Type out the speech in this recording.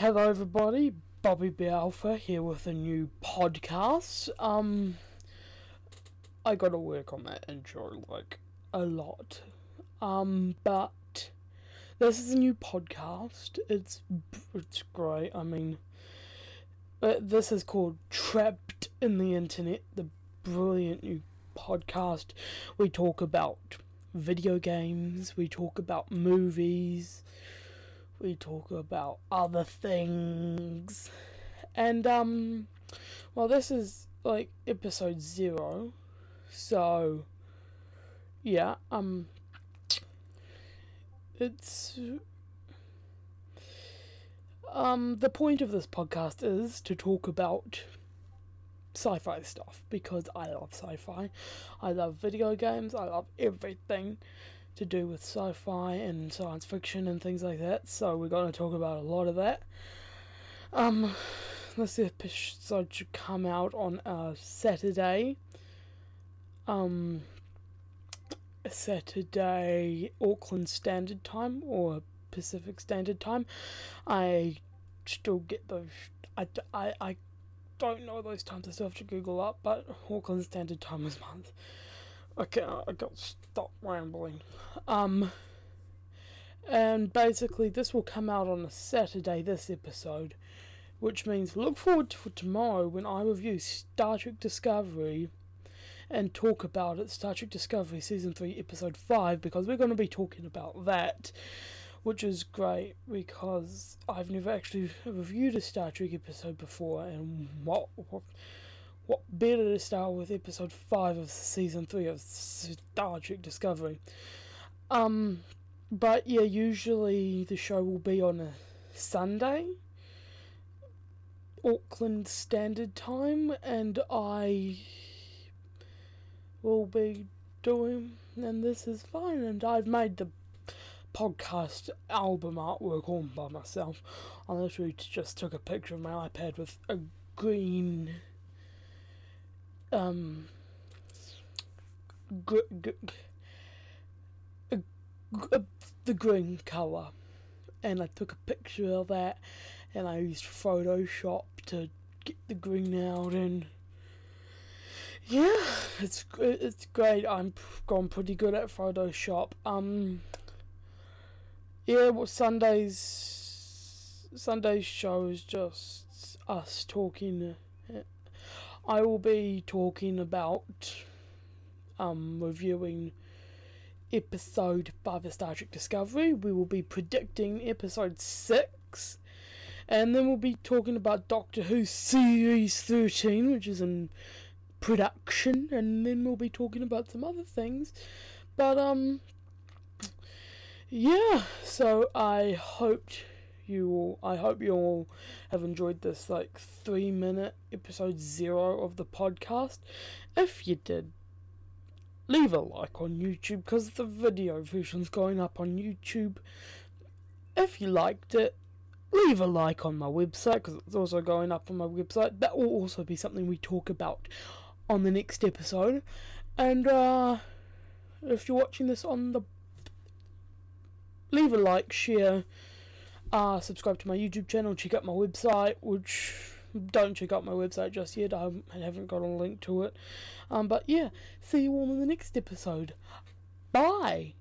Hello, everybody. Bobby B here with a new podcast. Um, I got to work on that intro like a lot. Um, but this is a new podcast. It's it's great. I mean, but this is called Trapped in the Internet, the brilliant new podcast. We talk about video games. We talk about movies we talk about other things. And, um, well, this is like episode zero. So, yeah, um, it's. Um, the point of this podcast is to talk about sci fi stuff because I love sci fi. I love video games, I love everything to do with sci fi and science fiction and things like that, so we're going to talk about a lot of that. Um, this episode should come out on a Saturday. Um, Saturday, Auckland Standard Time or Pacific Standard Time. I still get those. I, I, I don't know those times. I still have to Google up, but Auckland Standard Time is month. Okay, I got to stop rambling. Um, and basically, this will come out on a Saturday, this episode, which means look forward to tomorrow when I review Star Trek Discovery and talk about it, Star Trek Discovery Season 3, Episode 5, because we're going to be talking about that, which is great because I've never actually reviewed a Star Trek episode before, and what, what what better to start with episode 5 of season 3 of Star Trek Discovery. Um, but yeah, usually the show will be on a Sunday, Auckland Standard Time, and I will be doing, and this is fine, and I've made the podcast album artwork all by myself. I literally just took a picture of my iPad with a green um, g- g- g- the green colour, and I took a picture of that, and I used Photoshop to get the green out, and yeah, it's it's great. I'm gone pretty good at Photoshop. Um, yeah, well, Sundays Sunday's show is just us talking I will be talking about um, reviewing episode 5 of Star Trek Discovery. We will be predicting episode 6. And then we'll be talking about Doctor Who Series 13, which is in production. And then we'll be talking about some other things. But, um, yeah, so I hoped you all I hope you all have enjoyed this like three minute episode zero of the podcast. If you did, leave a like on YouTube because the video version's going up on YouTube. If you liked it, leave a like on my website because it's also going up on my website. That will also be something we talk about on the next episode. And uh, if you're watching this on the leave a like, share uh, subscribe to my YouTube channel, check out my website, which don't check out my website just yet. I haven't got a link to it. Um, but yeah, see you all in the next episode. Bye.